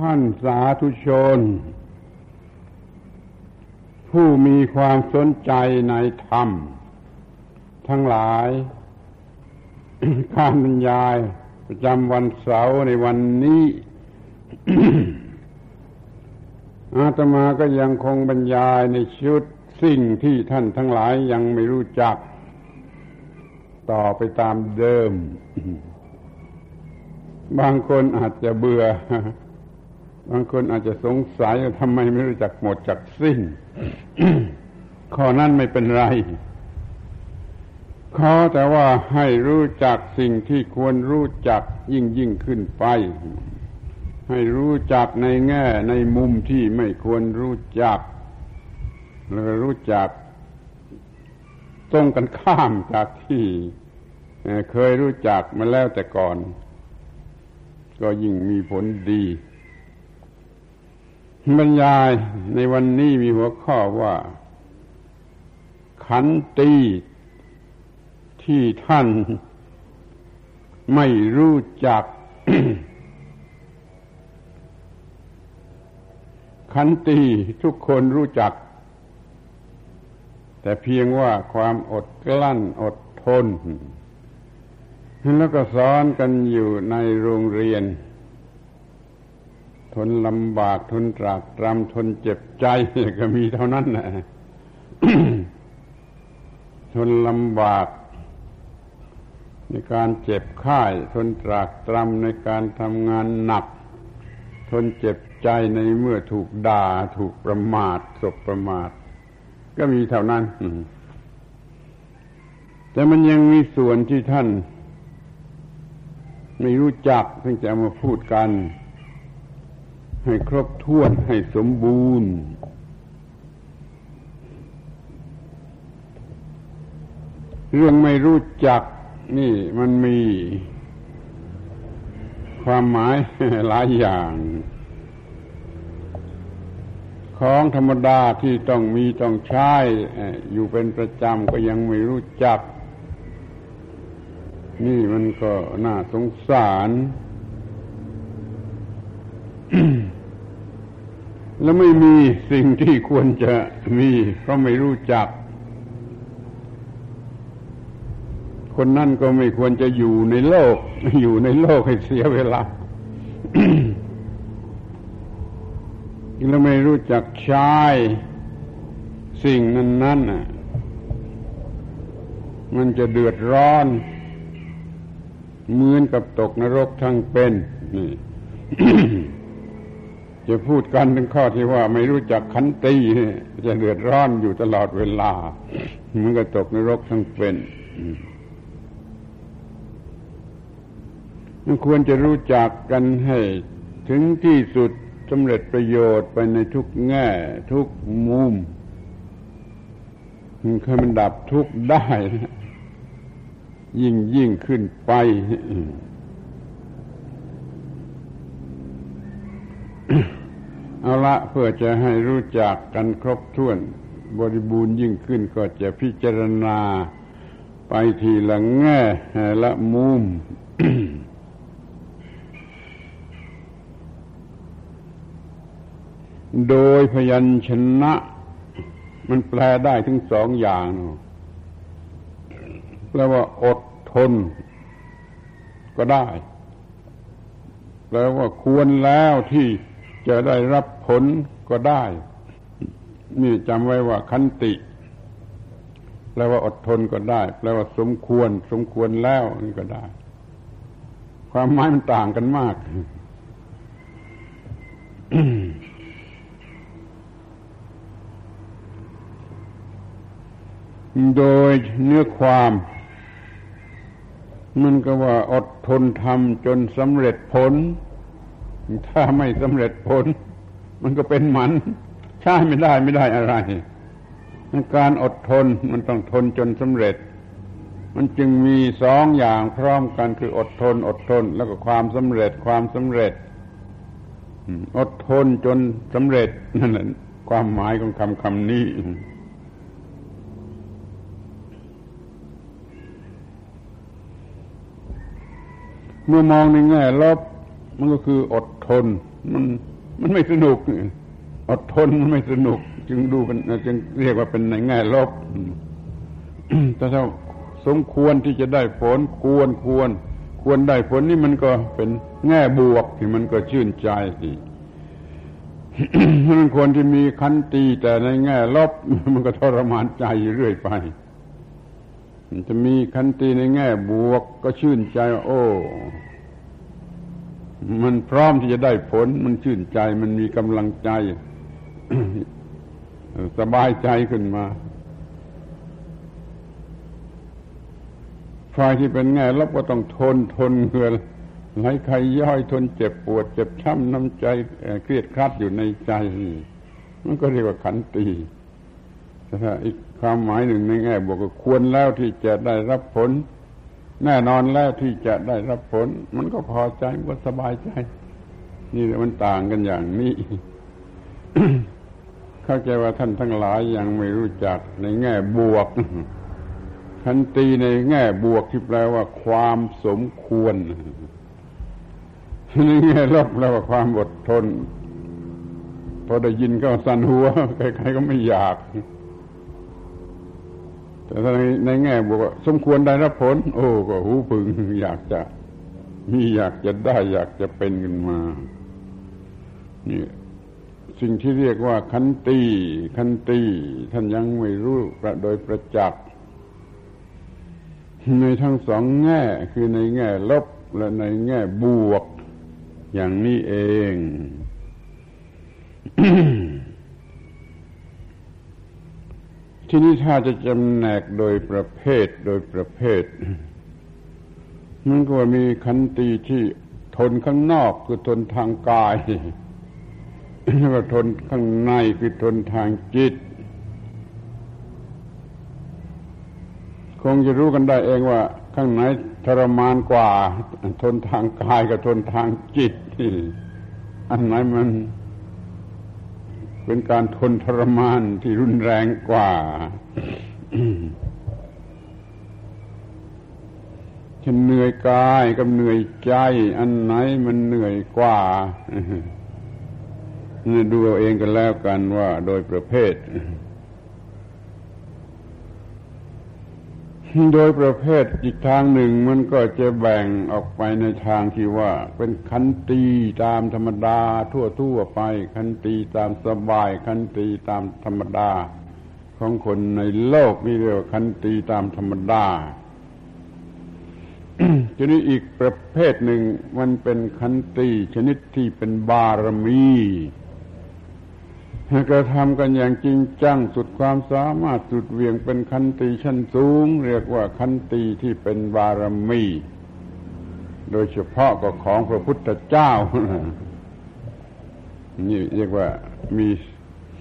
ท่านสาธุชน ผู้มีความสนใจในธรรม ทั้งหลาย การบรรยายประจำวันเสาร์ในวันนี้ อาตมาก็ยังคงบรรยายในชุดสิ่งที่ท่านทั้งหลายยังไม่รู้จัก ต่อไปตามเดิม บางคนอาจจะเบื่อ บางคนอาจจะสงสัยว่าทำไมไม่รู้จักหมดจักสิ้น ข้อนั้นไม่เป็นไรขอแต่ว่าให้รู้จักสิ่งที่ควรรู้จักยิ่งยิ่งขึ้นไป ให้รู้จักในแง่ในมุมที่ไม่ควรรู้จักแล้วรู้จักตรงกันข้ามจากที่เคยรู้จักมาแล้วแต่ก่อน ก็ยิ่งมีผลดี บรรยายในวันนี้มีหัวข้อว่า ขันตีที่ท่านไม่รู้จัก ขันตีทุกคนรู้จัก แต่เพียงว่าความอดกลั้นอดทน แล้วก็สอนกันอยู่ในโรงเรียน ทนลำบากทนตรากตรำทนเจ็บใจก็มีเท่านั้นแหละทนลำบาก ในการเจ็บไข้ทนตรากตรำในการทำงานหนัก ทนเจ็บใจในเมื่อถูกด่าถูกประมาทสบประมาท ก็มีเท่านั้น แต่มันยังมีส่วนที่ท่าน ไม่รู้จักเพิ่งจะมาพูดกัน ให้ครบถ้วนให้สมบูรณ์เรื่องไม่รู้จักนี่มันมีความหมายหลายอย่าง ของธรรมดาที่ต้องมีต้องใช้อยู่เป็นประจำก็ยังไม่รู้จัก นี่มันก็น่าสงสาร แล้วไม่มีสิ่งที่ควรจะมีเพราะไม่รู้จัก คนนั่นก็ไม่ควรจะอยู่ในโลก อยู่ในโลกให้เสียเวลาแล้วไม่รู้จักใช้สิ่งนั้นนั่นมันจะเดือดร้อนเหมือนกับตกนรกทั้งเป็นนี่ จะพูดกันถึงข้อที่ว่าไม่รู้จักขันตีจะเดือดร้อนอยู่ตลอดเวลา มันก็ตกนรกทั้งเป็นมันควรจะรู้จักกันให้ถึงที่สุดสำเร็จประโยชน์ไปในทุกแง่ ทุกมุมมันคือมันดับทุกได้ ยิ่งยิ่งขึ้นไป เอาละเพื่อจะให้รู้จักกันครบถ้วน บริบูรณ์ยิ่งขึ้นก็จะพิจารณาไปทีละแง่ละมุมโดยพยัญชนะ มันแปลได้ถึงสองอย่างแปลว่าอดทน ก็ได้แปลว่าควรแล้วที่ จะได้รับผลก็ได้ นี่จำไว้ว่าคันติ แปลว่าอดทนก็ได้ แปลว่าสมควร สมควรแล้วนี่ก็ได้ ความหมายมันต่างกันมากโดยเนื้อความ มันก็ว่าอดทนทำจนสำเร็จผล ถ้าไม่สำเร็จผล มันก็เป็นหมันใช่ไม่ได้ไม่ได้อะไรการอดทนมันต้องทนจนสำเร็จ มันจึงมีสองอย่างพร้อมกันคืออดทน อดทน แล้วก็ความสำเร็จความสำเร็จอดทนจนสำเร็จนั่นแหละความหมายของคำคำนี้เมื่อมองในแง่ลบ มันก็คืออดทน มันมันไม่สนุก อดทนมันไม่สนุก จึงดูเป็นจึงเรียกว่าเป็นในแง่ลบแต่ถ้าสมควรที่จะได้ผลควรควร ควรได้ผลนี่มันก็เป็นแง่บวกที่มันก็ชื่นใจสิมันคนที่มีคันตีแต่ในแง่ลบมันก็ทรมานใจอยู่เรื่อยไปจะมีคันตีในแง่บวกก็ชื่นใจโอ้ มันพร้อมที่จะได้ผล มันชื่นใจ มันมีกำลังใจ สบายใจขึ้นมาฝ่ายที่เป็นแง่ลบก็ต้องทนทนเหือไหลใครย่อยทนเจ็บปวด เจ็บช้ำน้ำใจเครียดครัดอยู่ในใจมันก็เรียกว่าขันตีแต่อีกความหมายหนึ่งในแง่บอกว่าควรแล้วที่จะได้รับผล แน่นอนแล้วที่จะได้รับผล มันก็พอใจมันก็สบายใจ นี่มันต่างกันอย่างนี้ เข้าใจว่าท่านทั้งหลายยังไม่รู้จักในแง่บวกขันตีในแง่บวกที่แปลว่าความสมควรในแง่ลบแปลว่าความอดทนพอได้ยินก็สั่นหัวใครๆก็ไม่อยาก แต่ถ้าในในแง่บวกสมควรได้รับผล โอ้ก็หูพึงอยากจะมีอยากจะได้อยากจะเป็นขึ้นมา นี่สิ่งที่เรียกว่าคันตีคันตีท่านยังไม่รู้ประโดยประจักษ์ในทั้งสองแง่คือในแง่ลบและในแง่บวก อย่างนี้เอง ที่นี้ถ้าจะจำแนกโดยประเภทโดยประเภท มันก็มีขันตีที่ทนข้างนอกคือทนทางกายแล้วก็ทนข้างในคือทนทางจิต คงจะรู้กันได้เองว่า ข้างไหนทรมานกว่า ทนทางกายกับทนทางจิตอันไหนมัน เป็นการทนทรมานที่รุนแรงกว่าฉันเหนื่อยกายกับเหนื่อยใจ อันไหนมันเหนื่อยกว่าดูเอาเองกันแล้วกันว่าโดยประเภท โดยประเภทอีกทางหนึ่งมันก็จะแบ่งออกไปในทางที่ว่า เป็นคันตีตามธรรมดา ทั่วทั่วไป คันตีตามสบาย คันตีตามธรรมดา ของคนในโลกนี่เรียกว่าคันตีตามธรรมดาทีนี้อีกประเภทหนึ่งมันเป็นคันตีชนิดที่เป็นบารมี กระทำกันอย่างจริงจังสุดความสามารถสุดเวียงเป็นคันตีชั้นสูง เรียกว่าคันตีที่เป็นบารมี โดยเฉพาะก็ของพระพุทธเจ้านี่เรียกว่ามี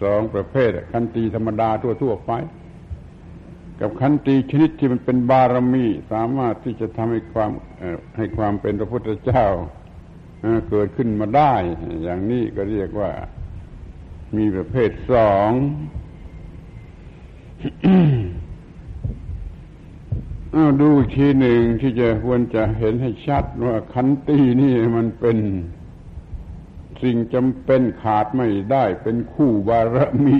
สองประเภท คันตีธรรมดาทั่วๆไป กับคันตีชนิดที่มันเป็นบารมี สามารถที่จะทำให้ความให้ความเป็นพระพุทธเจ้าเกิดขึ้นมาได้ อย่างนี้ก็เรียกว่า มีประเภทสองอาดูทีหนึ่งที่จะควรจะเห็นให้ชัดว่าคันตีนี่มันเป็นสิ่งจำเป็นขาดไม่ได้ เป็นคู่บารมี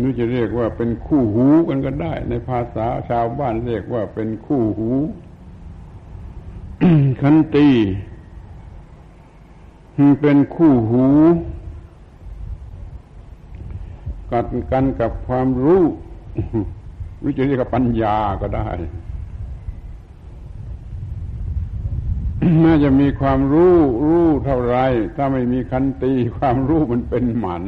นี่จะเรียกว่าเป็นคู่หูกันก็ได้ ในภาษาชาวบ้านเรียกว่าเป็นคู่หูคันตีเป็นคู่หู กันกันกับความรู้วิจารณ์กับปัญญาก็ได้น่าจะมีความรู้รู้เท่าไร ถ้าไม่มีคันตีความรู้มันเป็นหมัน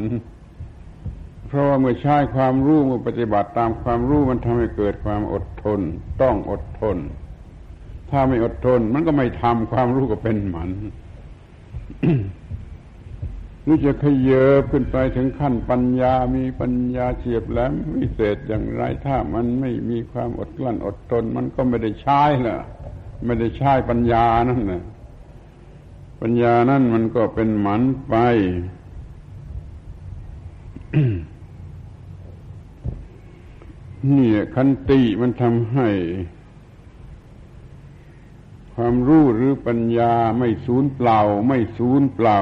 เพราะว่าเมื่อใช้ความรู้เมื่อปฏิบัติตามความรู้มันทำให้เกิดความอดทน ต้องอดทน ถ้าไม่อดทน มันก็ไม่ทำความรู้ก็เป็นหมัน รือจะขยเยบขึ้นไปถึงขั้นปัญญา มีปัญญาเฉียบแหลมวิเศษอย่างไรถ้ามันไม่มีความอดกลั้นอดทน มันก็ไม่ได้ใช้ละไม่ได้ใช้ปัญญานั่นแหละปัญญานั่นมันก็เป็นหมันไปนี่คันติมันทำให้ ความรู้หรือปัญญาไม่สูญเปล่า ไม่สูญเปล่า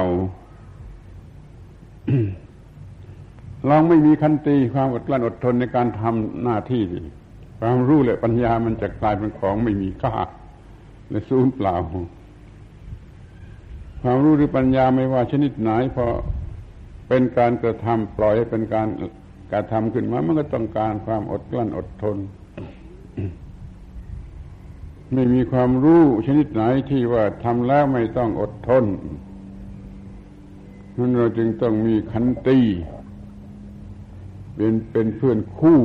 ลองไม่มีคันตีความอดกลั้นอดทนในการทำหน้าที่ดิความรู้และปัญญามันจะกลายเป็นของไม่มีค่าและสูญเปล่า ความรู้หรือปัญญาไม่ว่าชนิดไหนพอเป็นการกระทำปล่อยให้เป็นการการทำขึ้นมามันก็ต้องการความอดกลั้นอดทน ไม่มีความรู้ชนิดไหนที่ว่าทำแล้วไม่ต้องอดทน นั้นเราจึงต้องมีขันตีเป็นเป็นเพื่อนคู่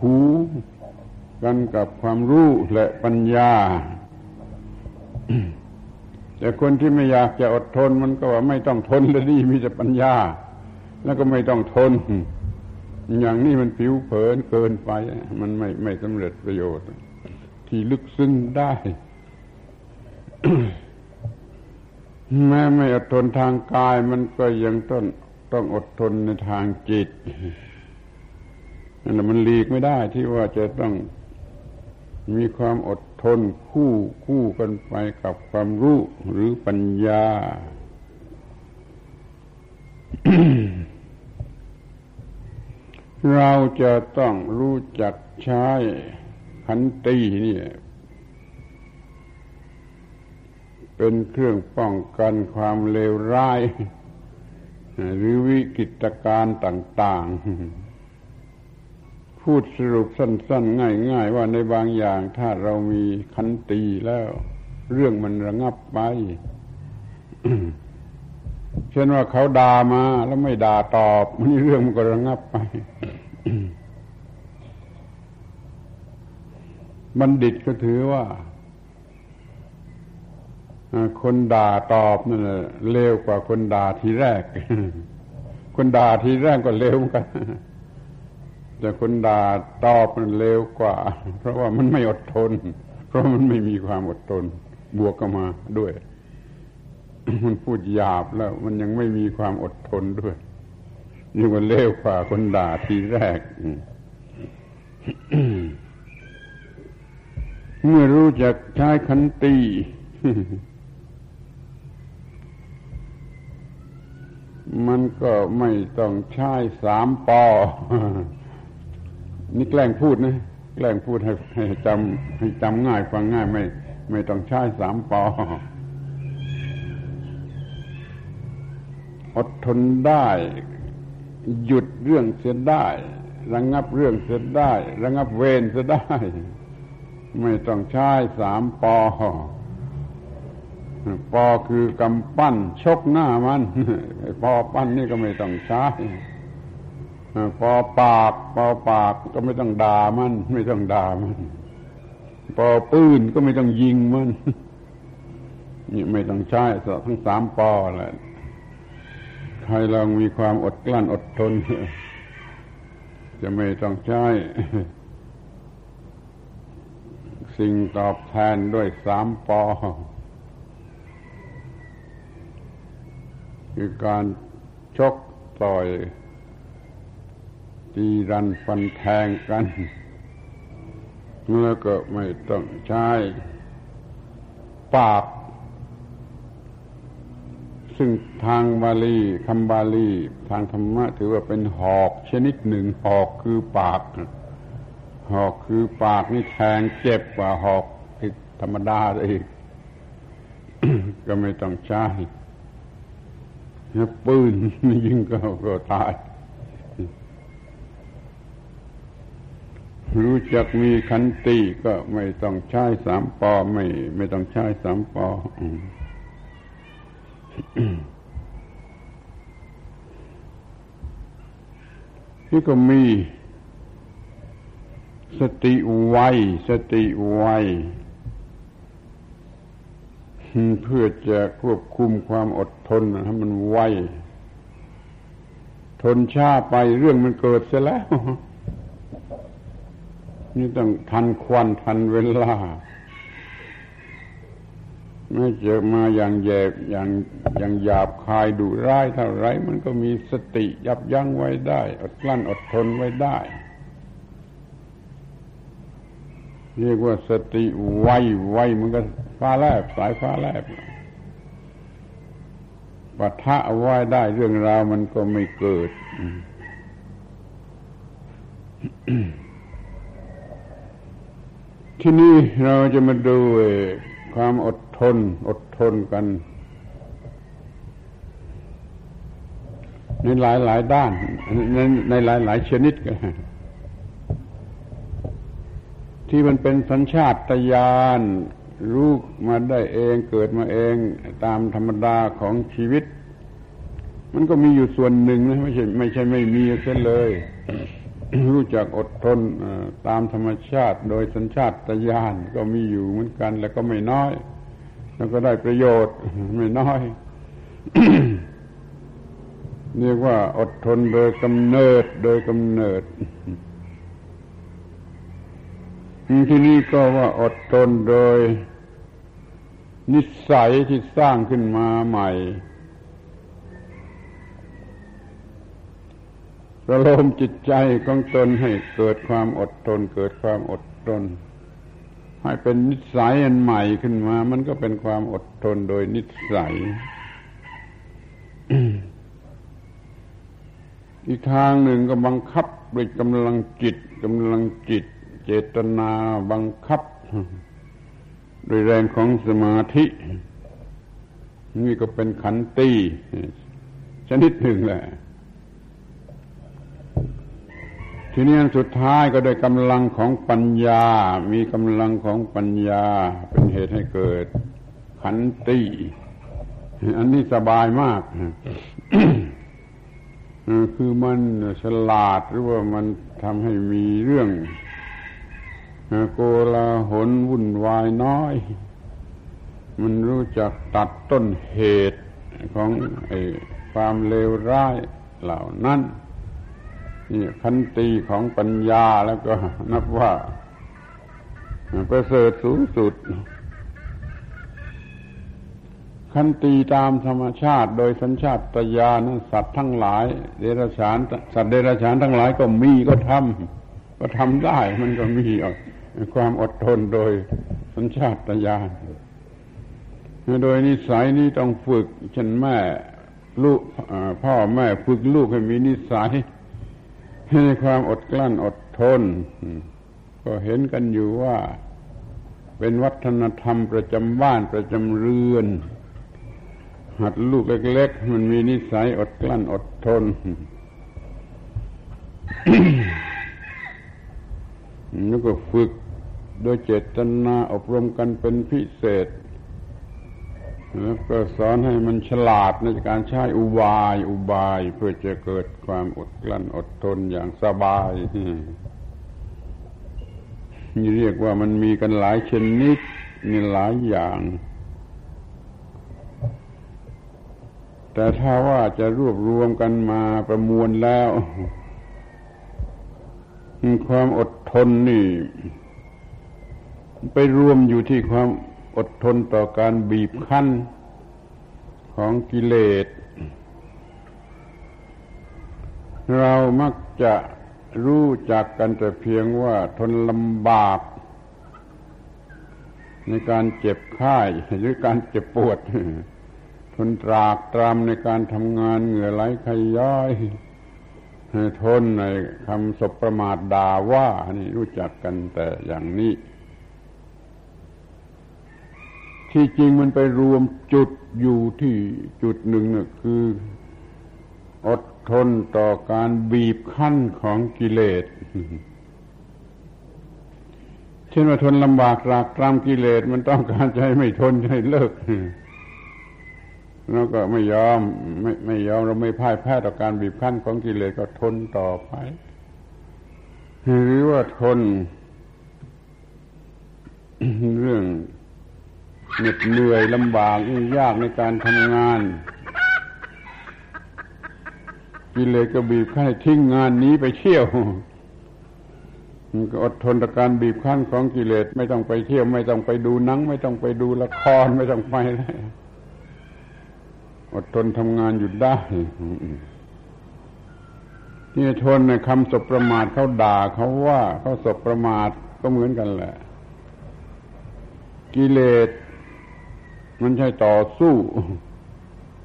หูกันกับความรู้และปัญญา แต่คนที่ไม่อยากจะอดทนมันก็ว่าไม่ต้องทนแล้วนี่มีแต่ปัญญา แล้วก็ไม่ต้องทน อย่างนี้มันผิวเผินเกินไป มันไม่ไม่สำเร็จประโยชน์ ที่ลึกซึ้งได้ แม้ไม่อดทนทางกายมันก็ยังต้องต้องอดทนในทางจิตนั่นมันหลีกไม่ได้ที่ว่าจะต้องมีความอดทนคู่คู่กันไปกับความรู้หรือปัญญา เราจะต้องรู้จักใช้ขันตีนี่ เป็นเครื่องป้องกันความเลวร้าย หรือวิกฤตการต่าง ๆ พูดสรุปสั้น ๆ ง่าย ๆ ว่าในบางอย่างถ้าเรามีขันตีแล้ว เรื่องมันระงับไป เช่นว่าเขาด่ามาแล้วไม่ด่าตอบนี่เรื่องมันก็ระงับไปบัณฑิตก็ถือว่า คนด่าตอบนั่นเลวกว่าคนด่าทีแรก คนด่าทีแรกก็เลวกันแต่คนด่าตอบมันเร็วกว่า เพราะว่ามันไม่อดทน เพราะมันไม่มีความอดทน บวกกันมาด้วย มันพูดหยาบแล้ว มันยังไม่มีความอดทนด้วยยังมันเลวกว่าคนด่าทีแรกเมื่อรู้จักใช้ขันตี มันก็ไม่ต้องใช้สามปอ นี่แกล้งพูดนะ แกล้งพูดให้ให้จำให้จำง่ายฟังง่ายไม่ ไม่ต้องใช้สามปอ อดทนได้ หยุดเรื่องเสียได้ ระงงับเรื่องเสียได้ ระงับเวรเสียได้ ไม่ต้องใช้สามปอ ปอคือกำปั้น ชกหน้ามันปอปั้นนี่ก็ไม่ต้องใช้พอปากพอปากก็ไม่ต้องด่ามัน ไม่ต้องด่ามันพอปืนก็ไม่ต้องยิงมันนี่ไม่ต้องใช้ทั้งสามปอแหละใครลองมีความอดกลั้นอดทน จะไม่ต้องใช้สิ่งตอบแทนด้วยสามปอ คือการชกต่อย ตีรันฟันแทงกันแล้วก็ไม่ต้องใช้ปาก ซึ่งทางบาลีคำบาลี ทางธรรมะ ถือว่าเป็นหอกชนิดหนึ่ง หอกคือปาก หอกคือปากนี่แทงเจ็บกว่าหอกธรรมดาอีก ก็ไม่ต้องใช้ ปืนยิงก็ก็ตาย รู้จักมีขันติก็ไม่ต้องใช้สามปอไม่ ไม่ต้องใช้สามปอที่ก็มี สติไวสติไว เพื่อจะควบคุมความอดทนให้มันไวทนช้าไปเรื่องมันเกิดเสียแล้ว นี่ต้องทันควันทันเวลาไม่เจอมาอย่างแยบอย่างอย่างหยาบคายดุร้ายเท่าไรมันก็มีสติยับยั้งไว้ได้ อดกลั้นอดทนไว้ได้ เรียกว่าสติไวไวมันก็ฟ้าแลบสายฟ้าแลบปะทะเอาไว้ได้เรื่องราวมันก็ไม่เกิด ที่นี่เราจะมาดูความอดทน อดทนกัน ในหลายหลายด้าน ในในหลายหลายชนิดกัน ที่มันเป็นสัญชาตญาณรู้มาได้เองเกิดมาเองตามธรรมดาของชีวิต มันก็มีอยู่ส่วนหนึ่งนะไม่ใช่ไม่ใช่ไม่มีเช่นเลย รู้จักอดทนตามธรรมชาติโดยสัญชาตญาณก็มีอยู่เหมือนกัน แล้วก็ไม่น้อย แล้วก็ได้ประโยชน์ไม่น้อยเรียกว่าอดทนโดยกำเนิดโดยกำเนิด ที่นี่ก็ว่าอดทนโดย นิสัยที่สร้างขึ้นมาใหม่ประโลมจิตใจของตนให้เกิดความอดทน เกิดความอดทนให้เป็นนิสัยอันใหม่ขึ้นมา มันก็เป็นความอดทนโดยนิสัย อีกทางหนึ่งก็บังคับด้วยกำลังจิตกำลังจิต เจตนาบังคับ โดยแรงของสมาธิ นี่ก็เป็นขันตีชนิดหนึ่งแหละ ทีนี้สุดท้ายก็ได้กำลังของปัญญา มีกำลังของปัญญาเป็นเหตุให้เกิด ขันตีอันนี้สบายมากคือมันฉลาดหรือว่ามันทำให้มีเรื่อง โกลาหลวุ่นวายน้อย มันรู้จักตัดต้นเหตุของไอ้ความเลวร้ายเหล่านั้นนี่คันตีของปัญญาแล้วก็นับว่าประเสริฐสูงสุด คันตีตามธรรมชาติ โดยสัญชาตญาณสัตว์ทั้งหลาย เดรัจฉานสัตว์เดรัจฉานทั้งหลายก็มีก็ทำก็ทำได้มันก็มีออก ความอดทนโดยสัญชาตญาณโดยนิสัยนี้ต้องฝึกเช่นแม่ลูกพ่อแม่ฝึกลูกให้มีนิสัยให้ความอดกลั้นอดทน ก็เห็นกันอยู่ว่าเป็นวัฒนธรรมประจำบ้านประจำเรือน หัดลูกเล็กๆมันมีนิสัยอดกลั้นอดทนแล้วก็ฝึก โดยเจตนาอบรมกันเป็นพิเศษ แล้วก็สอนให้มันฉลาดในการใช้อุบายอุบายเพื่อจะเกิดความอดกลั้นอดทนอย่างสบายนี่เรียกว่ามันมีกันหลายชนิดมีหลายอย่าง แต่ถ้าว่าจะรวบรวมกันมาประมวลแล้ว ความอดทนนี่ ไปรวมอยู่ที่ความอดทนต่อการบีบคั้นของกิเลส เรามักจะรู้จักกันแต่เพียงว่าทนลำบาก ในการเจ็บไข้หรือการเจ็บปวด ทนตรากตรำในการทำงานเหงื่อไหลขย้อยทนในคำสบประมาทด่าว่านี่รู้จักกันแต่อย่างนี้ ที่จริงมันไปรวมจุดอยู่ที่จุดหนึ่งน่ะคืออดทนต่อการบีบคั้นของกิเลส เช่นว่าทนลำบากรากตรามกิเลสมันต้องการจะให้ไม่ทนให้เลิกแล้วก็ไม่ยอมไม่ไม่ยอมเราไม่พ่ายแพ้ต่อการบีบคั้นของกิเลสก็ทนต่อไป หรือว่าทน เหน็ดเหนื่อยลำบากยุ่งยากในการทำงานกิเลสก็บีบคั้นทิ้งงานนี้ไปเที่ยวก็อดทนต่อการบีบคั้นของกิเลสไม่ต้องไปเที่ยว ไม่ต้องไปดูหนัง ไม่ต้องไปดูละครไม่ต้องไปเลยอดทนทำงานอยู่ได้นี่ทนในคำสบประมาทเขาด่าเขาว่าเขาสบประมาทก็เหมือนกันแหละ กิเลส มันใช่ต่อสู้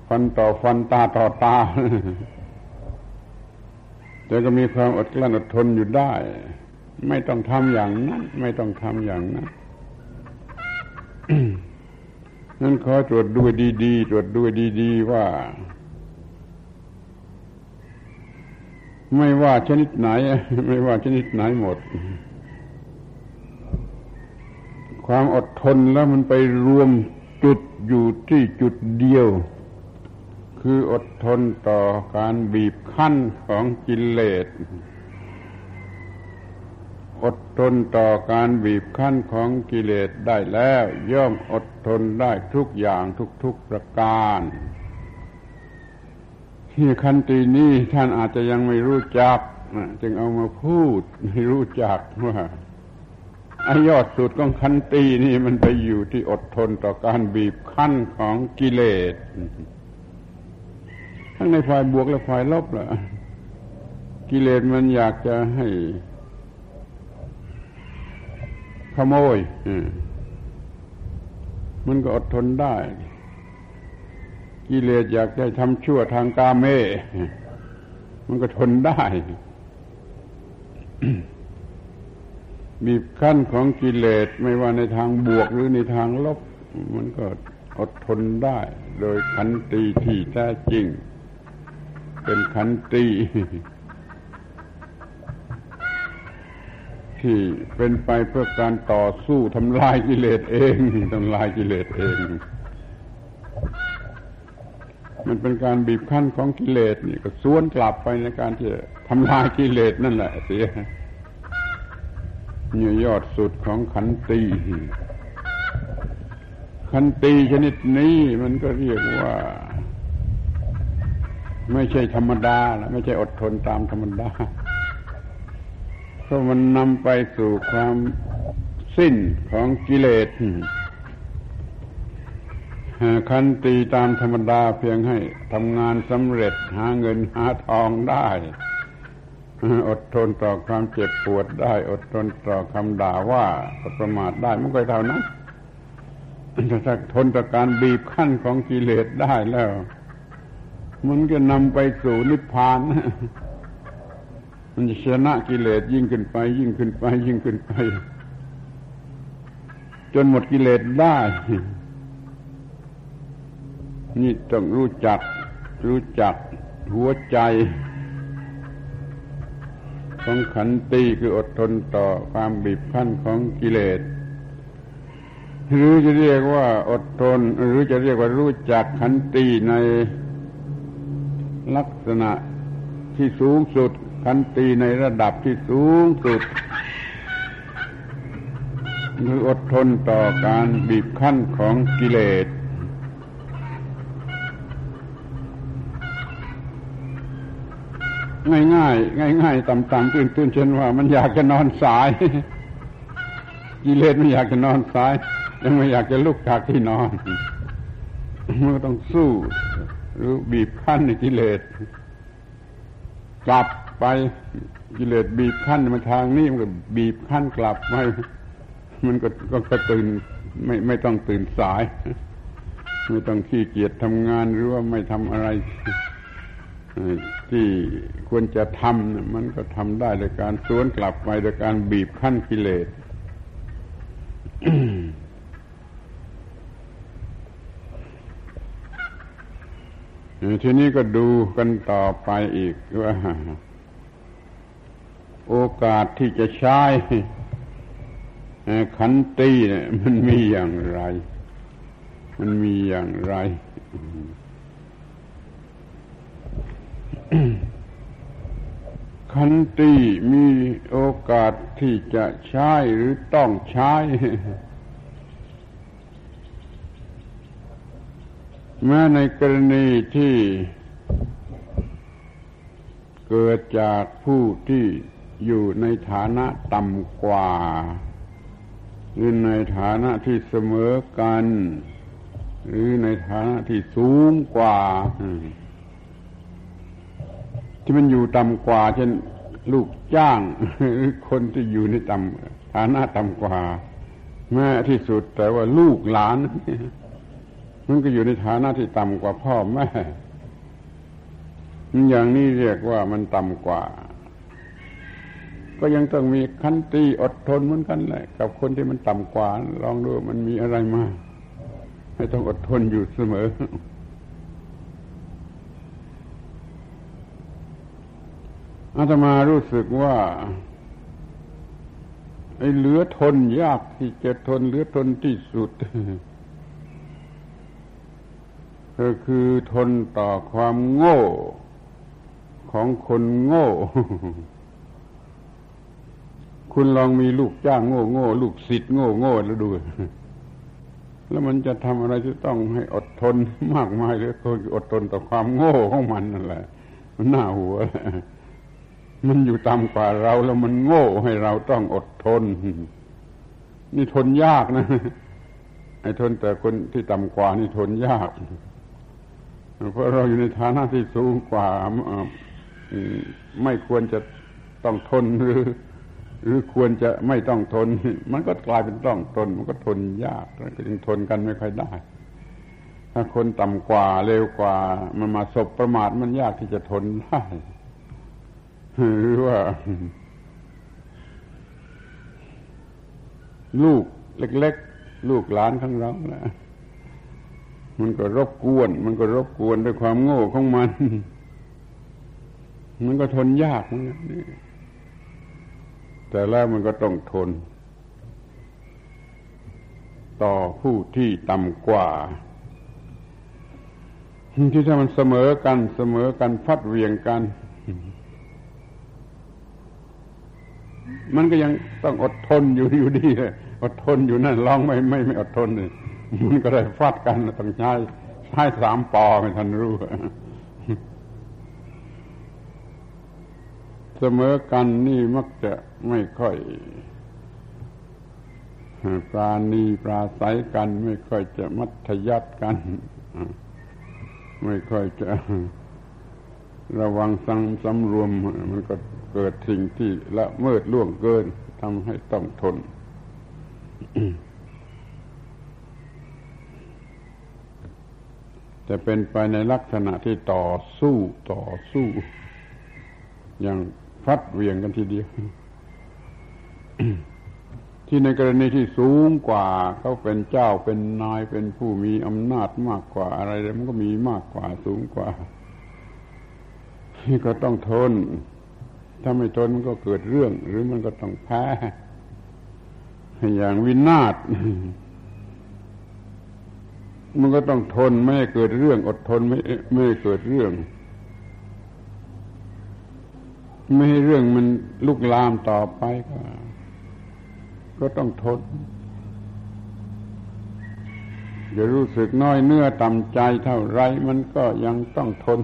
ฟันต่อฟันตาต่อตาแต่ก็มีความอดกลั้นอดทนอยู่ได้ ไม่ต้องทำอย่างนั้น ไม่ต้องทำอย่างนั้นนั่นขอตรวจดูดีๆ ตรวจดูดีๆ ว่า ไม่ว่าชนิดไหน ไม่ว่าชนิดไหนหมด ความอดทนแล้วมันไปรวม อยู่ที่จุดเดียว คืออดทนต่อการบีบคั้นของกิเลสอดทนต่อการบีบคั้นของกิเลสได้แล้ว ย่อมอดทนได้ทุกอย่างทุกๆประการที่คันตีนี้ท่านอาจจะยังไม่รู้จักจึงเอามาพูดให้รู้จักว่า อายอดสุดของคันตีนี่มันไปอยู่ที่อดทนต่อการบีบคั้นของกิเลสทั้งในฝ่ายบวกและฝ่ายลบล่ะ กิเลสมันอยากจะให้ ขโมยมันก็อดทนได้ กิเลสอยากจะทำชั่วทางกาเม มันก็ทนได้ บีบคั้นของกิเลสไม่ว่าในทางบวกหรือในทางลบ มันก็อดทนได้ โดยขันตีที่แท้จริง เป็นขันตีที่เป็นไปเพื่อการต่อสู้ทำลายกิเลสเองทำลายกิเลสเอง มันเป็นการบีบคั้นของกิเลสนี่ก็สวนกลับไปในการที่ทำลายกิเลสนั่นแหละเสีย นี่ยอดสุดของขันตีขันตีชนิดนี้มันก็เรียกว่า ไม่ใช่ธรรมดาไม่ใช่อดทนตามธรรมดาเพราะมันนำไปสู่ความสิ้นของกิเลสขันตีตามธรรมดาเพียงให้ทำงานสำเร็จหาเงินหาทองได้ อดทนต่อความเจ็บปวดได้ อดทนต่อคำด่าว่าอดประมาทได้มันก็เท่านั้นถ้าทนต่อการบีบคั้นของกิเลสได้แล้ว มันก็นำไปสู่นิพพาน มันจะชนะกิเลสยิ่งขึ้นไป ยิ่งขึ้นไป ยิ่งขึ้นไป จนหมดกิเลสได้ นี่ต้องรู้จัก รู้จักหัวใจ ของขันติคืออดทนต่อความบีบคั้นของกิเลส หรือจะเรียกว่าอดทน หรือจะเรียกว่ารู้จักขันติในลักษณะที่สูงสุด ขันติในระดับที่สูงสุดคืออดทนต่อการบีบคั้นของกิเลส ง่ายง่ายง่ายง่ายต่ำต่ำตื่นตื่นเช่นว่า มันอยากจะนอนสายกิเลสมันอยากจะนอนสายยังไม่อยากจะลุกจากที่นอนมันก็ต้องสู้หรือบีบคั้นในกิเลสกลับไปกิเลสบีบคั้นมาทางนี้มันก็บีบคั้นกลับไปมันก็ก็ตื่นไม่ไม่ต้องตื่นสาย ไม่ต้องขี้เกียจทำงานหรือว่าไม่ทำอะไร ที่ควรจะทำมันก็ทำได้โดยการสวนกลับไปโดยการบีบขั้นกิเลสทีนี้ก็ดูกันต่อไปอีกว่า โอกาสที่จะใช้ขันตีเนี่ยมันมีอย่างไร มันมีอย่างไร ขันตีมีโอกาสที่จะใช้หรือต้องใช้แม้ในกรณีที่เกิดจากผู้ที่อยู่ในฐานะต่ำกว่าหรือในฐานะที่เสมอกัน หรือในฐานะที่สูงกว่า ที่มันอยู่ต่ำกว่า เช่นลูกจ้างหรือคนที่อยู่ในต่ำฐานะต่ำกว่า แม้ที่สุด แต่ว่าลูกหลาน มันก็อยู่ในฐานะที่ต่ำกว่าพ่อแม่อย่างนี้เรียกว่ามันต่ำกว่า ก็ยังต้องมีคันตีอดทนเหมือนกันแหละ กับคนที่มันต่ำกว่า ลองดูมันมีอะไรมาให้ต้องอดทนอยู่เสมอ อาตมารู้สึกว่าไอ้เหลือทนยากที่จะทนเหลือทนที่สุดก็คือทนต่อความโง่ ของคนโง่ คุณลองมีลูกจ้างโง่โง่ลูกศิษย์โง่โง่แล้วดู แล้วมันจะทำอะไรที่ต้องให้อดทนมากมายเลยคนอดทนต่อความโง่ของมันนั่นแหละมันน่าหัว มันอยู่ต่ำกว่าเราแล้วมันโง่ให้เราต้องอดทน นี่ทนยากนะไอ้ทนแต่คนที่ต่ำกว่านี่ทนยาก เพราะเราอยู่ในฐานะที่สูงกว่าไม่ควรจะต้องทนหรือ หรือควรจะไม่ต้องทน มันก็กลายเป็นต้องทน มันก็ทนยากก็จึงทนกันไม่ค่อยได้ ถ้าคนต่ำกว่าเร็วกว่า มันมาสบประมาทมันยากที่จะทนได้ หรือว่า ลูกเล็ก ๆ ลูกหลานของเรานะมันก็รบกวน มันก็รบกวนด้วยความโง่ของมัน มันก็ทนยากนะนี่แต่แล้วมันก็ต้องทน ต่อผู้ที่ต่ำกว่า ที่ถ้ามันเสมอกันเสมอกันพัดเวียงกัน มันก็ยังต้องอดทนอยู่อยู่ดีเลยอดทนอยู่นั่นลองไม่ไม่ไม่อดทนเลยมันก็ได้ฟาดกันต้องใช้ใช้สามปอไม่ทันรู้เสมอกันนี่มักจะไม่ค่อยปราณีปราศัยกัน ไม่ค่อยจะมัธยัติกัน ไม่ค่อยจะระวังสังสำรวมมันก็ เกิดสิ่งที่ละเมิดล่วงเกินทำให้ต้องทนแต่เป็นไปในลักษณะที่ต่อสู้ต่อสู้ อย่างฟัดเวียงกันทีเดียว ที่ในกรณีที่สูงกว่า เขาเป็นเจ้าเป็นนายเป็นผู้มีอำนาจมากกว่าอะไรมันก็มีมากกว่าสูงกว่า ที่ก็ต้องทน ถ้าไม่ทนมันก็เกิดเรื่อง หรือมันก็ต้องแพ้ อย่างวินาศมันก็ต้องทนไม่ให้เกิดเรื่อง อดทนไม่ไม่ให้เกิดเรื่อง ไม่ให้เรื่องมันลุกลามต่อไปก็ ก็ต้องทนจะรู้สึกน้อยเนื้อต่ำใจเท่าไรมันก็ยังต้องทน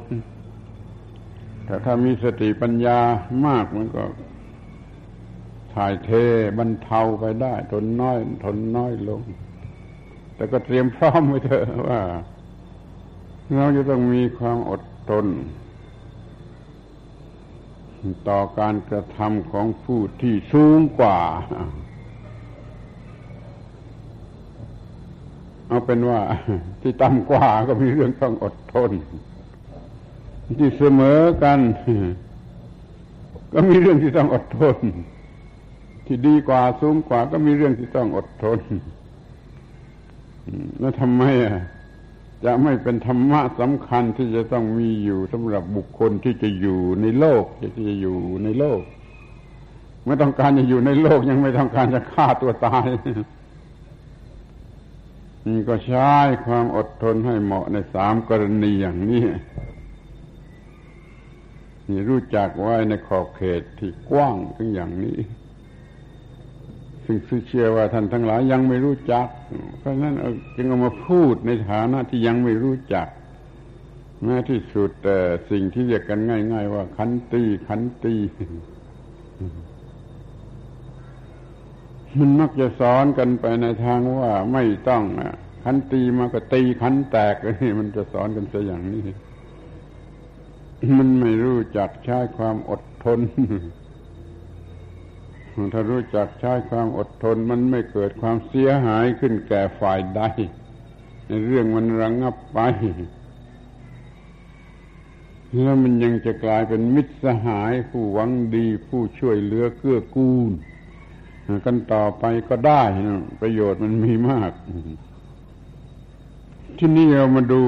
แต่ถ้ามีสติปัญญามากมันก็ ถ่ายเทบรรเทาไปได้ ทนน้อย ทนน้อยลง แต่ก็เตรียมพร้อมไว้เถอะว่า เราจะต้องมีความอดทนต่อการกระทำของผู้ที่สูงกว่า เอาเป็นว่าที่ต่ำกว่าก็มีเรื่องต้องอดทน ที่เสมอกัน ก็มีเรื่องที่ต้องอดทน ที่ดีกว่าสูงกว่า ก็มีเรื่องที่ต้องอดทนแล้วทำไมอะจะไม่เป็นธรรมะสำคัญที่จะต้องมีอยู่สำหรับบุคคลที่จะอยู่ในโลกที่จะอยู่ในโลก ไม่ต้องการจะอยู่ในโลกยังไม่ต้องการจะฆ่าตัวตายนี่ก็ใช้ความอดทนให้เหมาะในสามกรณีอย่างนี้ รู้จักไว้ในขอบเขตที่กว้างถึงอย่างนี้ซึ่งเชื่อว่าท่านทั้งหลายยังไม่รู้จัก เพราะนั้นจึงเอามาพูดในฐานะที่ยังไม่รู้จักแม้ที่สุดแต่สิ่งที่เรียกกันง่าย ๆ ว่าขันตีขันตีมันมักจะสอนกันไปในทางว่าไม่ต้องขันตีมาก็ตีขันแตกนี่มันจะสอนกันซะอย่างนี้ มันไม่รู้จักใช้ความอดทน ถ้ารู้จักใช้ความอดทน มันไม่เกิดความเสียหายขึ้นแก่ฝ่ายใดในเรื่องมันระงงับไป แล้วมันยังจะกลายเป็นมิตรสหายผู้หวังดีผู้ช่วยเหลือเกื้อกูล กันต่อไปก็ได้นะประโยชน์มันมีมาก ที่นี่เรามาดู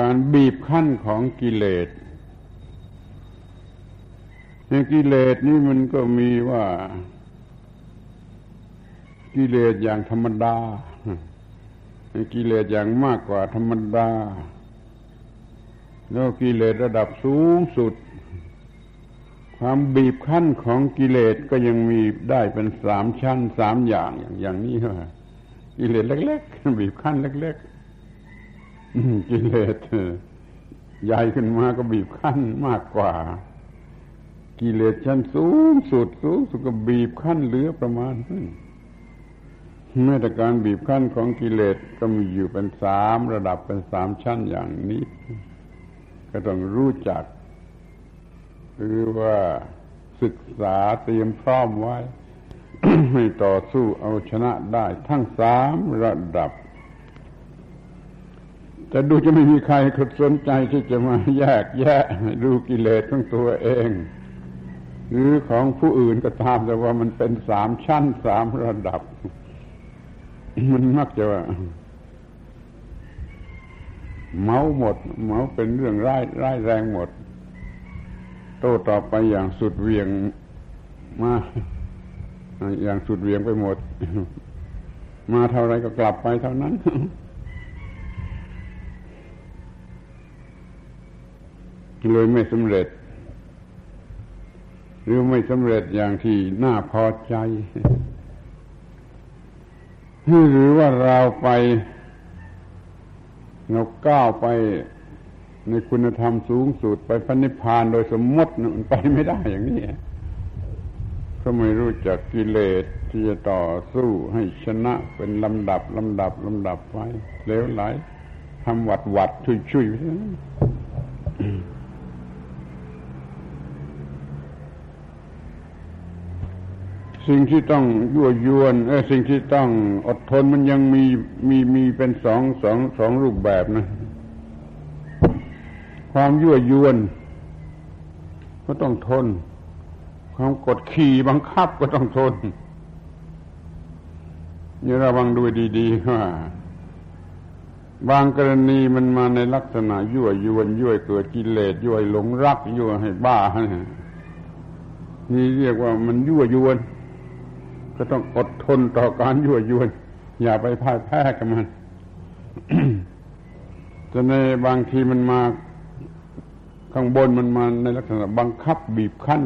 การบีบขั้นของกิเลส กิเลสนี่มันก็มีว่า กิเลสอย่างธรรมดากิเลสอย่างมากกว่าธรรมดา แล้วกิเลสระดับสูงสุด ความบีบคั้นของกิเลสก็ยังมีได้เป็นสามชั้นสามอย่างอย่างนี้ว่ากิเลสเล็กๆบีบคั้นเล็กๆกิเลสใหญ่ขึ้นมาก็บีบคั้นมากกว่า กิเลสชั้นสูงสุดสูงสุดก็บีบคั้นเหลือประมาณนั้นแม้แต่การบีบคั้นของกิเลสก็มีอยู่เป็นสามระดับเป็นสามชั้นอย่างนี้ ก็ต้องรู้จักหรือว่าศึกษาเตรียมพร้อมไว้ ให้ต่อสู้เอาชนะได้ทั้งสามระดับ แต่ดูจะไม่มีใครสนใจที่จะมาแยกแยะดูกิเลสของตัวเอง หรือของผู้อื่นก็ตามแต่ว่ามันเป็นสามชั้นสามระดับ มันมักจะว่าเมาหมด เมาเป็นเรื่องร้ายร้ายแรงหมด โต้ตอบไปอย่างสุดเวียงมาอย่างสุดเวียงไปหมด มาเท่าไรก็กลับไปเท่านั้นเลยไม่สำเร็จ หรือไม่สำเร็จอย่างที่น่าพอใจ หรือว่าเราไปเราก้าวไปในคุณธรรมสูงสุดไปพันิพพานโดยสมมติมันไปไม่ได้อย่างนี้ก็ไม่รู้จักกิเลสที่จะต่อสู้ให้ชนะเป็นลำดับลำดับลำดับไปเลวไหลทำหวัดหวัดชุยชุยไป สิ่งที่ต้องยั่วยวนเออสิ่งที่ต้องอดทนมันยังมีมีมีเป็นสองสองสองรูปแบบนะ ความยั่วยวน ก็ต้องทน ความกดขี่บังคับก็ต้องทนอย่าระวังดูดีๆว่าบางกรณีมันมาในลักษณะยั่วยวนยั่วเกิดกิเลสยั่วหลงรักยั่วให้บ้านี่เรียกว่ามันยั่วยวน ก็ต้องอดทนต่อการยั่วยวน อย่าไปพ่ายแพ้กับมันแต่ในบางทีมันมาข้างบนมันมาในลักษณะบังคับบีบคั้น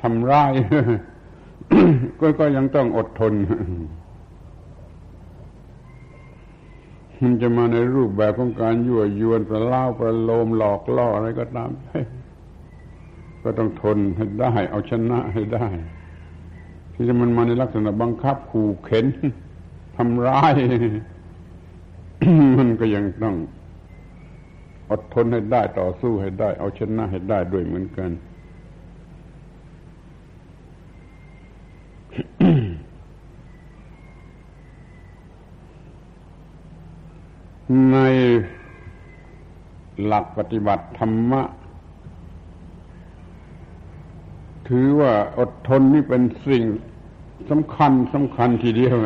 ทำร้ายก็ก็ยังต้องอดทน มันจะมาในรูปแบบของการยั่วยวนประเล่าประโลมหลอกล่ออะไรก็ตาม ก็ต้องทนให้ได้ เอาชนะให้ได้ ที่จะมันมาในลักษณะบังคับขู่เข็นทำร้าย มันก็ยังต้องอดทนให้ได้ต่อสู้ให้ได้ เอาชนะให้ได้ด้วยเหมือนกันในหลักปฏิบัติธรรมะ ถือว่าอดทนนี่เป็นสิ่ง สำคัญสำคัญทีเดียว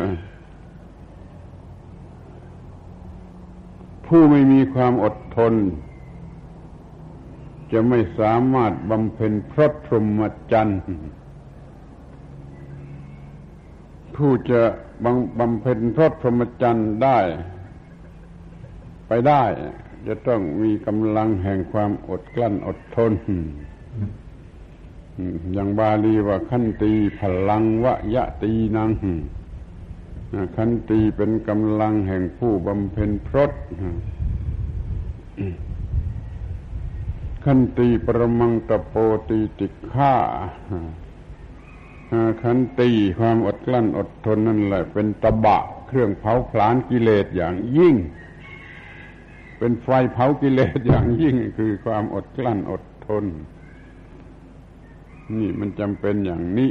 ผู้ไม่มีความอดทน จะไม่สามารถบำเพ็ญพระพรหมจรรย์ผู้จะบำเพ็ญพระพรหมจรรย์ได้ ไปได้ จะต้องมีกำลังแห่งความอดกลั้นอดทน อย่างบาลีว่าขันตีพลังวะยะตีนังขันตีเป็นกำลังแห่งผู้บำเพ็ญพรตขันตีประมังตะโปตีติฆ่าขันตีความอดกลั้นอดทนนั่นแหละ เป็นตะบะ เครื่องเผาผลาญกิเลสอย่างยิ่ง เป็นไฟเผากิเลสอย่างยิ่งคือความอดกลั้นอดทน นี่มันจำเป็นอย่างนี้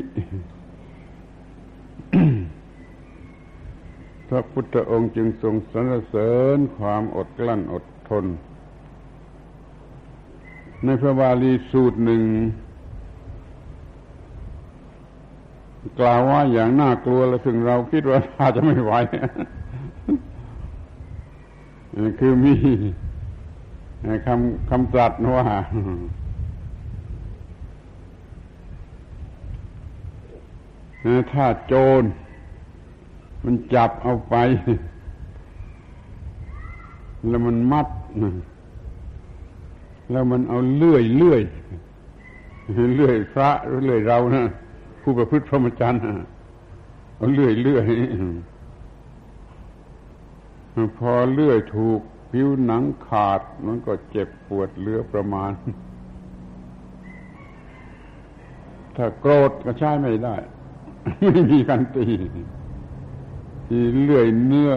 พระพุทธองค์จึงทรงสรรเสริญความอดกลั้นอดทน ในพระบาลีสูตรหนึ่ง กล่าวว่าอย่างน่ากลัวและถึงเราคิดว่าอาจจะไม่ไหวคือมีคำคำตรัสว่า ถ้าโจร มันจับเอาไป แล้วมันมัด แล้วมันเอาเลื่อยเลื่อยเลื่อยพระเลื่อยเรานะผู้ประพฤติพรหมจรรย์เอาเลื่อยเลื่อยพอเลื่อยถูกผิวหนังขาด มันก็เจ็บปวดเหลือประมาณ ถ้าโกรธก็ใช้ไม่ได้ ไม่มีการตีเลื่อยเนื้อ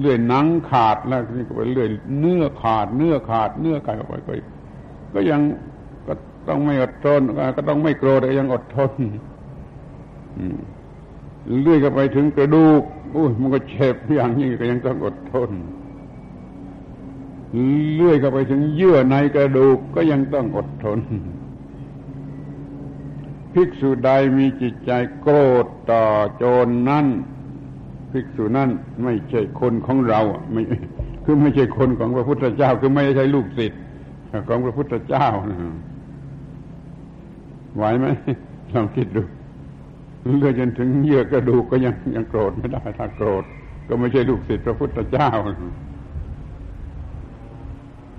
เลื่อยหนังขาดแล้วนี่ก็ไปเลื่อยเนื้อขาด เนื้อขาด เนื้อขาดไปก็ก็ยังก็ต้องไม่อดทนก็ต้องไม่โกรธแต่ยังอดทนเลื่อยก็ไปถึงกระดูกอุ้ยมันก็เจ็บอย่างนี้ก็ยังต้องอดทนเลื่อยก็ไปถึงเยื่อในกระดูกก็ยังต้องอดทน ภิกษุใดมีจิตใจโกรธต่อโจรนนั้น ภิกษุนั้นไม่ใช่คนของเราไม่คือไม่ใช่คนของพระพุทธเจ้า คือไม่ใช่ลูกศิษย์ของพระพุทธเจ้าไหวไหมลองคิดดูเลื่อจนถึงเยื่อกระดูกก็ยังยังโกรธไม่ได้ ถ้าโกรธ ก็ไม่ใช่ลูกศิษย์พระพุทธเจ้า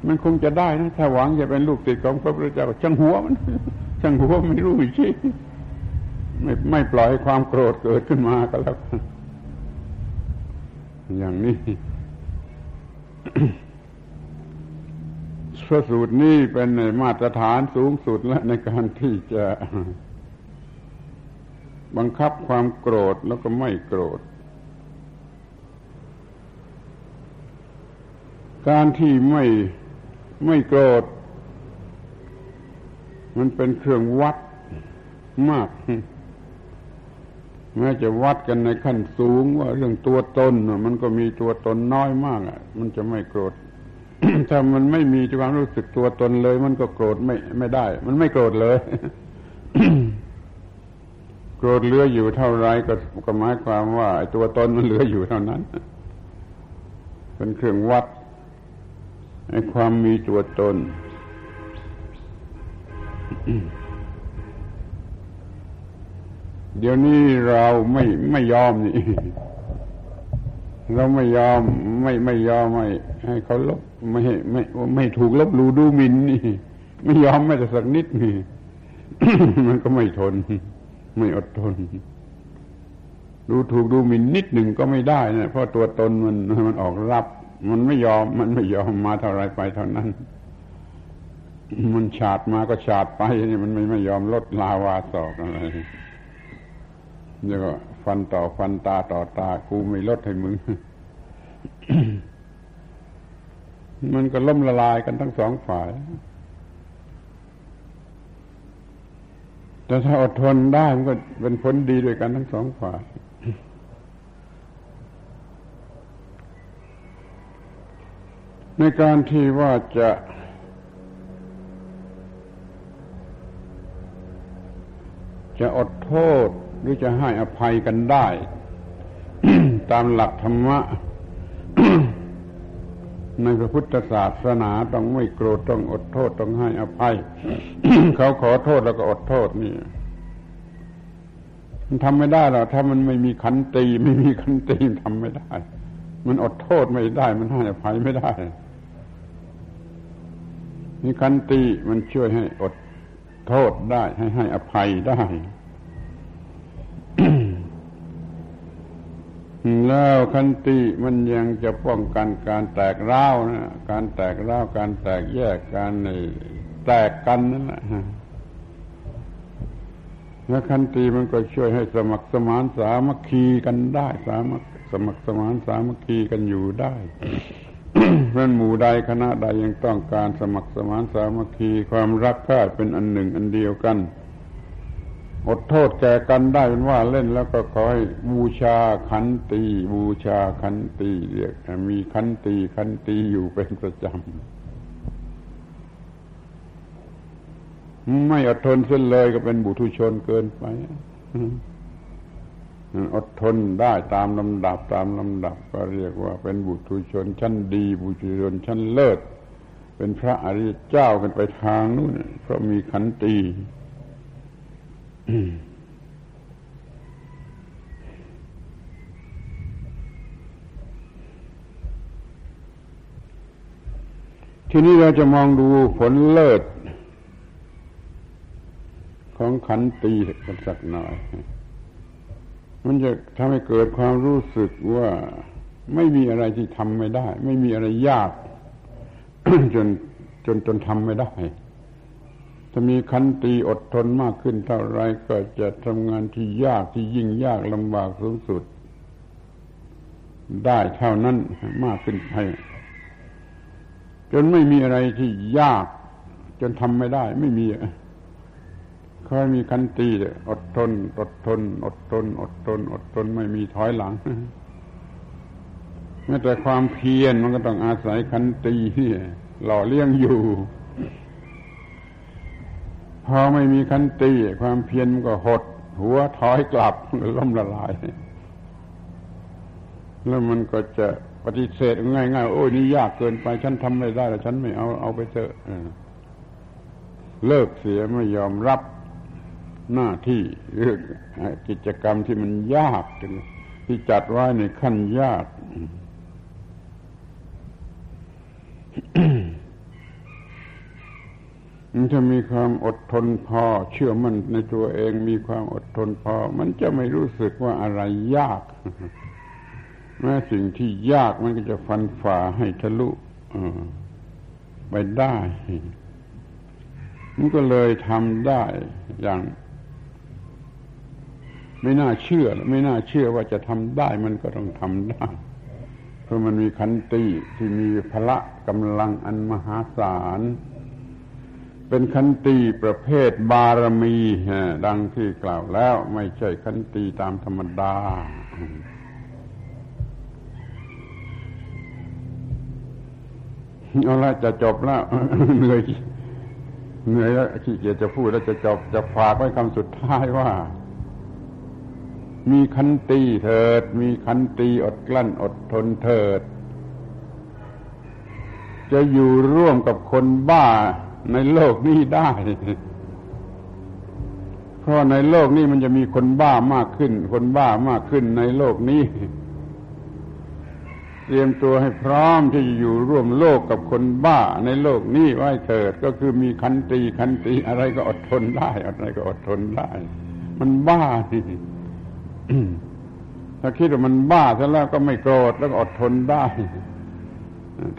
มันคงจะได้นะถ้าหวังจะเป็นลูกศิษย์ของพระพุทธเจ้าช่างหัวมัน ช่างหัวไม่รู้อีกทีไม่ไม่ปล่อยความโกรธเกิดขึ้นมาก็แล้วอย่างนี้พระสูตรนี้เป็นในมาตรฐานสูงสุดและในการที่จะบังคับความโกรธแล้วก็ไม่โกรธ การที่ไม่ไม่โกรธ มันเป็นเครื่องวัดมาก แม้จะวัดกันในขั้นสูงว่าเรื่องตัวตนมันก็มีตัวตนน้อยมากอะ มันจะไม่โกรธถ้ามันไม่มีความรู้สึกตัวตนเลย มันก็โกรธไม่ไม่ได้ มันไม่โกรธเลยโกรธเหลืออยู่เท่าไรก็ก็หมายความว่าตัวตนมันเหลืออยู่เท่านั้น เป็นเครื่องวัดในความมีตัวตน เดี๋ยวนี้เราไม่ไม่ยอมนี่ เราไม่ยอมไม่ไม่ยอมไม่ให้เขาลบไม่ไม่ไม่ถูกลบลูดูมินนี่ ไม่ยอมแม้แต่สักนิดนี่ มันก็ไม่ทน ไม่อดทนดูถูกดูหมิ่นนิดหนึ่งก็ไม่ได้นะเพราะตัวตนมันมันออกรับ มันไม่ยอมมันไม่ยอมมาเท่าไรไปเท่านั้น มันฉาดมาก็ฉาดไปนี่มันไม่ไม่ยอมลดลาวาศอกอะไรแล้วก็ฟันต่อฟันตาต่อตากูไม่ลดให้มึง มันก็ล่มละลายกันทั้งสองฝ่าย แต่ถ้าอดทนได้มันก็เป็นผลดีด้วยกันทั้งสองฝ่ายในการที่ว่าจะ จะอดโทษหรือจะให้อภัยกันได้ ตามหลักธรรมะ ในพระพุทธศาสนาต้องไม่โกรธต้องอดโทษต้องให้อภัย เขาขอโทษแล้วก็อดโทษนี่มันทำไม่ได้หรอกถ้ามันไม่มีขันตีไม่มีขันตีทำไม่ได้ มันอดโทษไม่ได้ มันให้อภัยไม่ได้มีขันตีมันช่วยให้อด โทษได้ ให้ให้อภัยได้ แล้วคันติมันยังจะป้องกันการแตกร้าวนะการแตกร้าวการแตกแยกการแตกกันนั่นแหละแล้วคันติมันก็ช่วยให้สมัครสมานสามัคคีกันได้ สามัคสมัครสมานสามัคคีกันอยู่ได้ เพราะหมู่ใดคณะใดยังต้องการสมัครสมานสามัคคีความรักใคร่เป็นอันหนึ่งอันเดียวกัน อดโทษแก่กันได้เป็นว่าเล่นแล้วก็ขอให้บูชาขันตีบูชาขันตีเรียกมีขันตีขันตีอยู่เป็นประจำไม่อดทนเส้นเลยก็เป็นบุตุชนเกินไป อดทนได้ตามลำดับตามลำดับ ก็เรียกว่าเป็นบุตุชนชั้นดี บุตุชนชั้นเลิศ เป็นพระอริยเจ้ากันไปทางนู้นเพราะมีขันตีทีนี้เราจะมองดูผลเลิศ ของขันตีกันสักหน่อย มันจะทำให้เกิดความรู้สึกว่าไม่มีอะไรที่ทำไม่ได้ ไม่มีอะไรยาก จนจนจนทำไม่ได้ ถ้ามีขันตีอดทนมากขึ้นเท่าไรก็จะทำงานที่ยากที่ยิ่งยากลำบากสูงสุด ได้เท่านั้นมากขึ้นไปจนไม่มีอะไรที่ยาก จนทำไม่ได้ ไม่มี คอยมีขันตีอดทน อดทน อดทน อดทน อดทนไม่มีถอยหลังแม้แต่ความเพียรมันก็ต้องอาศัยขันตีหล่อเลี้ยงอยู่ พอไม่มีขันตีความเพียรมันก็หด หัวถอยกลับล้มละลายแล้วมันก็จะปฏิเสธง่ายๆโอ้ยนี่ยากเกินไปฉันทำไม่ได้แล้วฉันไม่เอาเอาไปเถอะเลิกเสียไม่ยอมรับ หน้าที่เรื่องกิจกรรมที่มันยากที่จัดไว้ในขั้นยากถ้ามีความอดทนพอ เชื่อมั่นในตัวเองมีความอดทนพอ มันจะไม่รู้สึกว่าอะไรยาก แม้สิ่งที่ยากมันก็จะฟันฝ่าให้ทะลุไปได้ มันก็เลยทำได้อย่าง ไม่น่าเชื่อ ไม่น่าเชื่อว่าจะทำได้มันก็ต้องทำได้เพราะมันมีขันติที่มีพละกำลังอันมหาศาล เป็นขันตีประเภทบารมีดังที่กล่าวแล้วไม่ใช่ขันตีตามธรรมดาเอาละจะจบแล้วเหนื่อยเหนื่อยแล้วขี้เกียจจะพูดแล้วจะจบจะฝากไว้คำสุดท้ายว่า มีขันตีเถิด มีขันตีอดกลั้นอดทนเถิด จะอยู่ร่วมกับคนบ้าในโลกนี้ได้ เพราะในโลกนี้มันจะมีคนบ้ามากขึ้น คนบ้ามากขึ้นในโลกนี้ เตรียมตัวให้พร้อมที่จะอยู่ร่วมโลกกับคนบ้าในโลกนี้ไว้เถิด ก็คือมีคันตีคันตีอะไรก็อดทนได้ อะไรก็อดทนได้ มันบ้าที่ ถ้าคิดว่ามันบ้าซะแล้วก็ไม่โกรธแล้วก็อดทนได้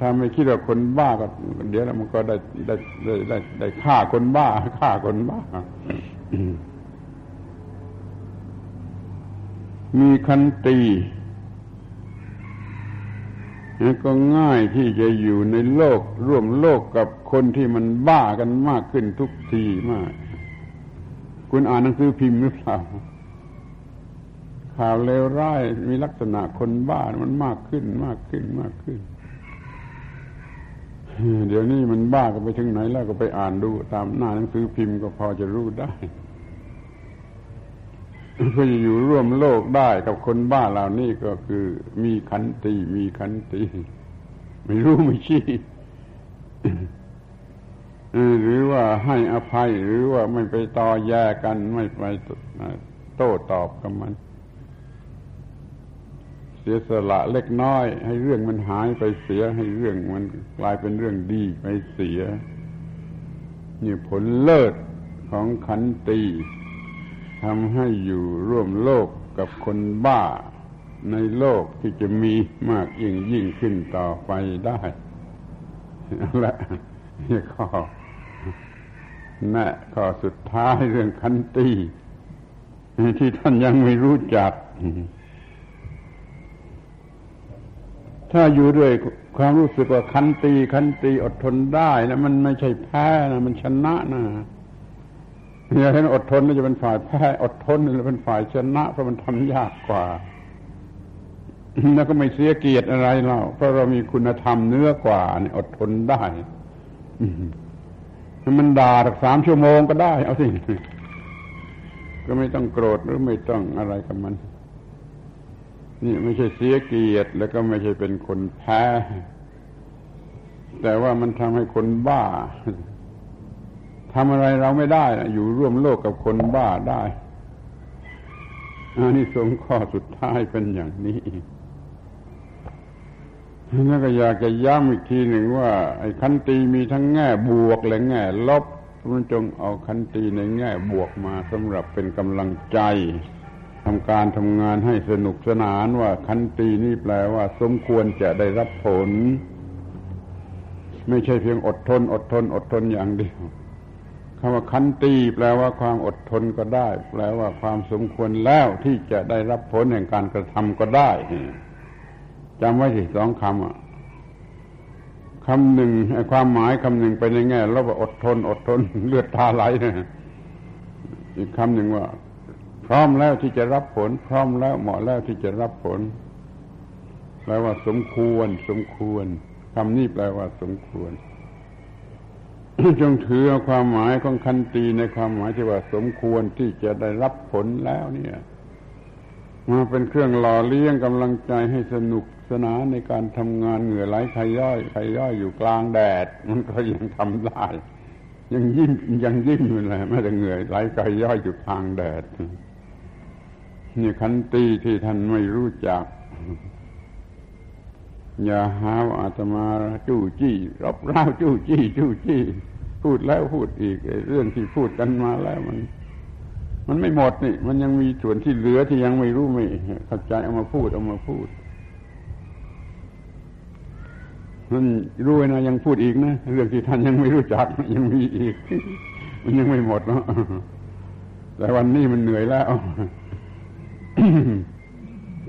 ถ้าไม่คิดว่าคนบ้าก็เดี๋ยวมันก็ได้ได้ได้ได้ได้ฆ่าคนบ้าฆ่าคนบ้า มีคันตีก็ง่ายที่จะอยู่ในโลก ร่วมโลกกับคนที่มันบ้ากันมากขึ้นทุกทีมาก คุณอ่านหนังสือพิมพ์หรือเปล่า ข่าวเลวร้าย มีลักษณะคนบ้ามันมากขึ้นมากขึ้นมากขึ้น เดี๋ยวนี้มันบ้าก็ไปถึงไหนแล้วก็ไปอ่านดู ตามหน้าหนังสือพิมพ์ก็พอจะรู้ได้เพื่อจะอยู่ร่วมโลกได้กับคนบ้าเหล่านี้ก็คือ มีขันตีมีขันตีไม่รู้ไม่ชี้หรือว่าให้อภัยหรือว่าไม่ไปต่อแย่กันไม่ไปโต้ตอบกับมัน สียสละเล็กน้อย ให้เรื่องมันหายไปเสียให้เรื่องมันกลายเป็นเรื่องดีไปเสีย นี่ผลเลิศของขันตีทำให้อยู่ร่วมโลกกับคนบ้าในโลกที่จะมีมากยิ่งยิ่งขึ้นต่อไปได้และนี่ข้อแน่ข้อสุดท้ายเรื่องคันตีที่ท่านยังไม่รู้จัก ถ้าอยู่ด้วยความรู้สึกว่าคันตีคันตีอดทนได้นะมันไม่ใช่แพ้นะมันชนะนะอย่าเห็นอดทนนี่จะเป็นฝ่ายแพ้อดทนนี่จะเป็นฝ่ายชนะเพราะมันทำยากกว่าแล้วก็ไม่เสียเกียรติอะไรเราเพราะเรามีคุณธรรมเนื้อกว่าเนี่ยอดทนได้มันด่าสักสามชั่วโมงก็ได้ เอาสิก็ไม่ต้องโกรธหรือไม่ต้องอะไรกับมัน นี่ไม่ใช่เสียเกียรติแล้วก็ไม่ใช่เป็นคนแพ้ แต่ว่ามันทำให้คนบ้าทำอะไรเราไม่ได้อยู่ร่วมโลกกับคนบ้าได้อันนี้สงข้อสุดท้ายเป็นอย่างนี้แล้วก็อยากจะย้ำอีกทีหนึ่งว่า ไอ้คันตีมีทั้งแง่บวกและแง่ลบมันจงเอาคันตีในแง่บวกมาสำหรับเป็นกำลังใจำการทำงานให้สนุกสนานว่าคันตีนี่แปลว่า สมควรจะได้รับผล ไม่ใช่เพียงอดทน อดทน อดทนอย่างเดียวคำว่าคันตีแปลว่าความอดทนก็ได้ แปลว่าความสมควรแล้วที่จะได้รับผลแห่งการกระทำก็ได้จำไว้สิสองคำคำหนึ่งความหมายคำหนึ่งไปในแง่แล้วว่าอดทน อดทน เลือดตาไหลนะอีกคำหนึ่งว่า พร้อมแล้วที่จะรับผล พร้อมแล้วเหมาะแล้วที่จะรับผลแปลว่าสมควร สมควรคำนี้แปลว่าสมควร จงถือความหมายของคันตีในความหมายที่ว่าสมควรที่จะได้รับผลแล้วเนี่ยมาเป็นเครื่องหล่อเลี้ยงกำลังใจให้สนุกสนานในการทำงานเหงื่อไหลใครย่อยใครย่อยอยู่กลางแดด มันก็ยังทำได้ ยังยิ้มยังยิ้มอยู่เลยไม่แต่เหงื่อไหลใครย่อยอยู่กลางแดด นี่คันตีที่ท่านไม่รู้จัก อย่าหาว่าอาตมาจู้จี้รบเร้าจู้จี้จู้จี้ พูดแล้วพูดอีกเรื่องที่พูดกันมาแล้วมัน มันไม่หมดนี่ มันยังมีส่วนที่เหลือที่ยังไม่รู้ไม่เข้าใจเอามาพูดเอามาพูดมันรู้นะยังพูดอีกนะเรื่องที่ท่านยังไม่รู้จักยังมีอีก มันยังไม่หมดเนาะแต่วันนี้มันเหนื่อยแล้ว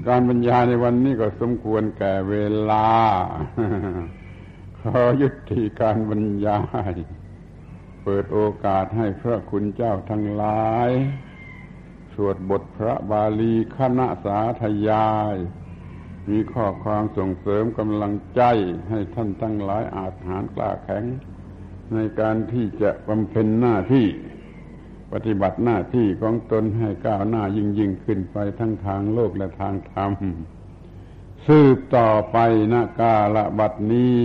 การบรรยายในวันนี้ก็สมควรแก่เวลา ขอยุติการบรรยาย เปิดโอกาสให้พระคุณเจ้าทั้งหลาย สวดบทพระบาลีคณะสาธยาย มีข้อความส่งเสริมกำลังใจให้ท่านทั้งหลายอาจหารกล้าแข็ง ในการที่จะบำเพ็ญหน้าที่ ปฏิบัติหน้าที่ของตนให้ก้าวหน้ายิ่งยิ่งขึ้นไปทั้งทางโลกและทางธรรมสืบต่อไปนะกาละบัดนี้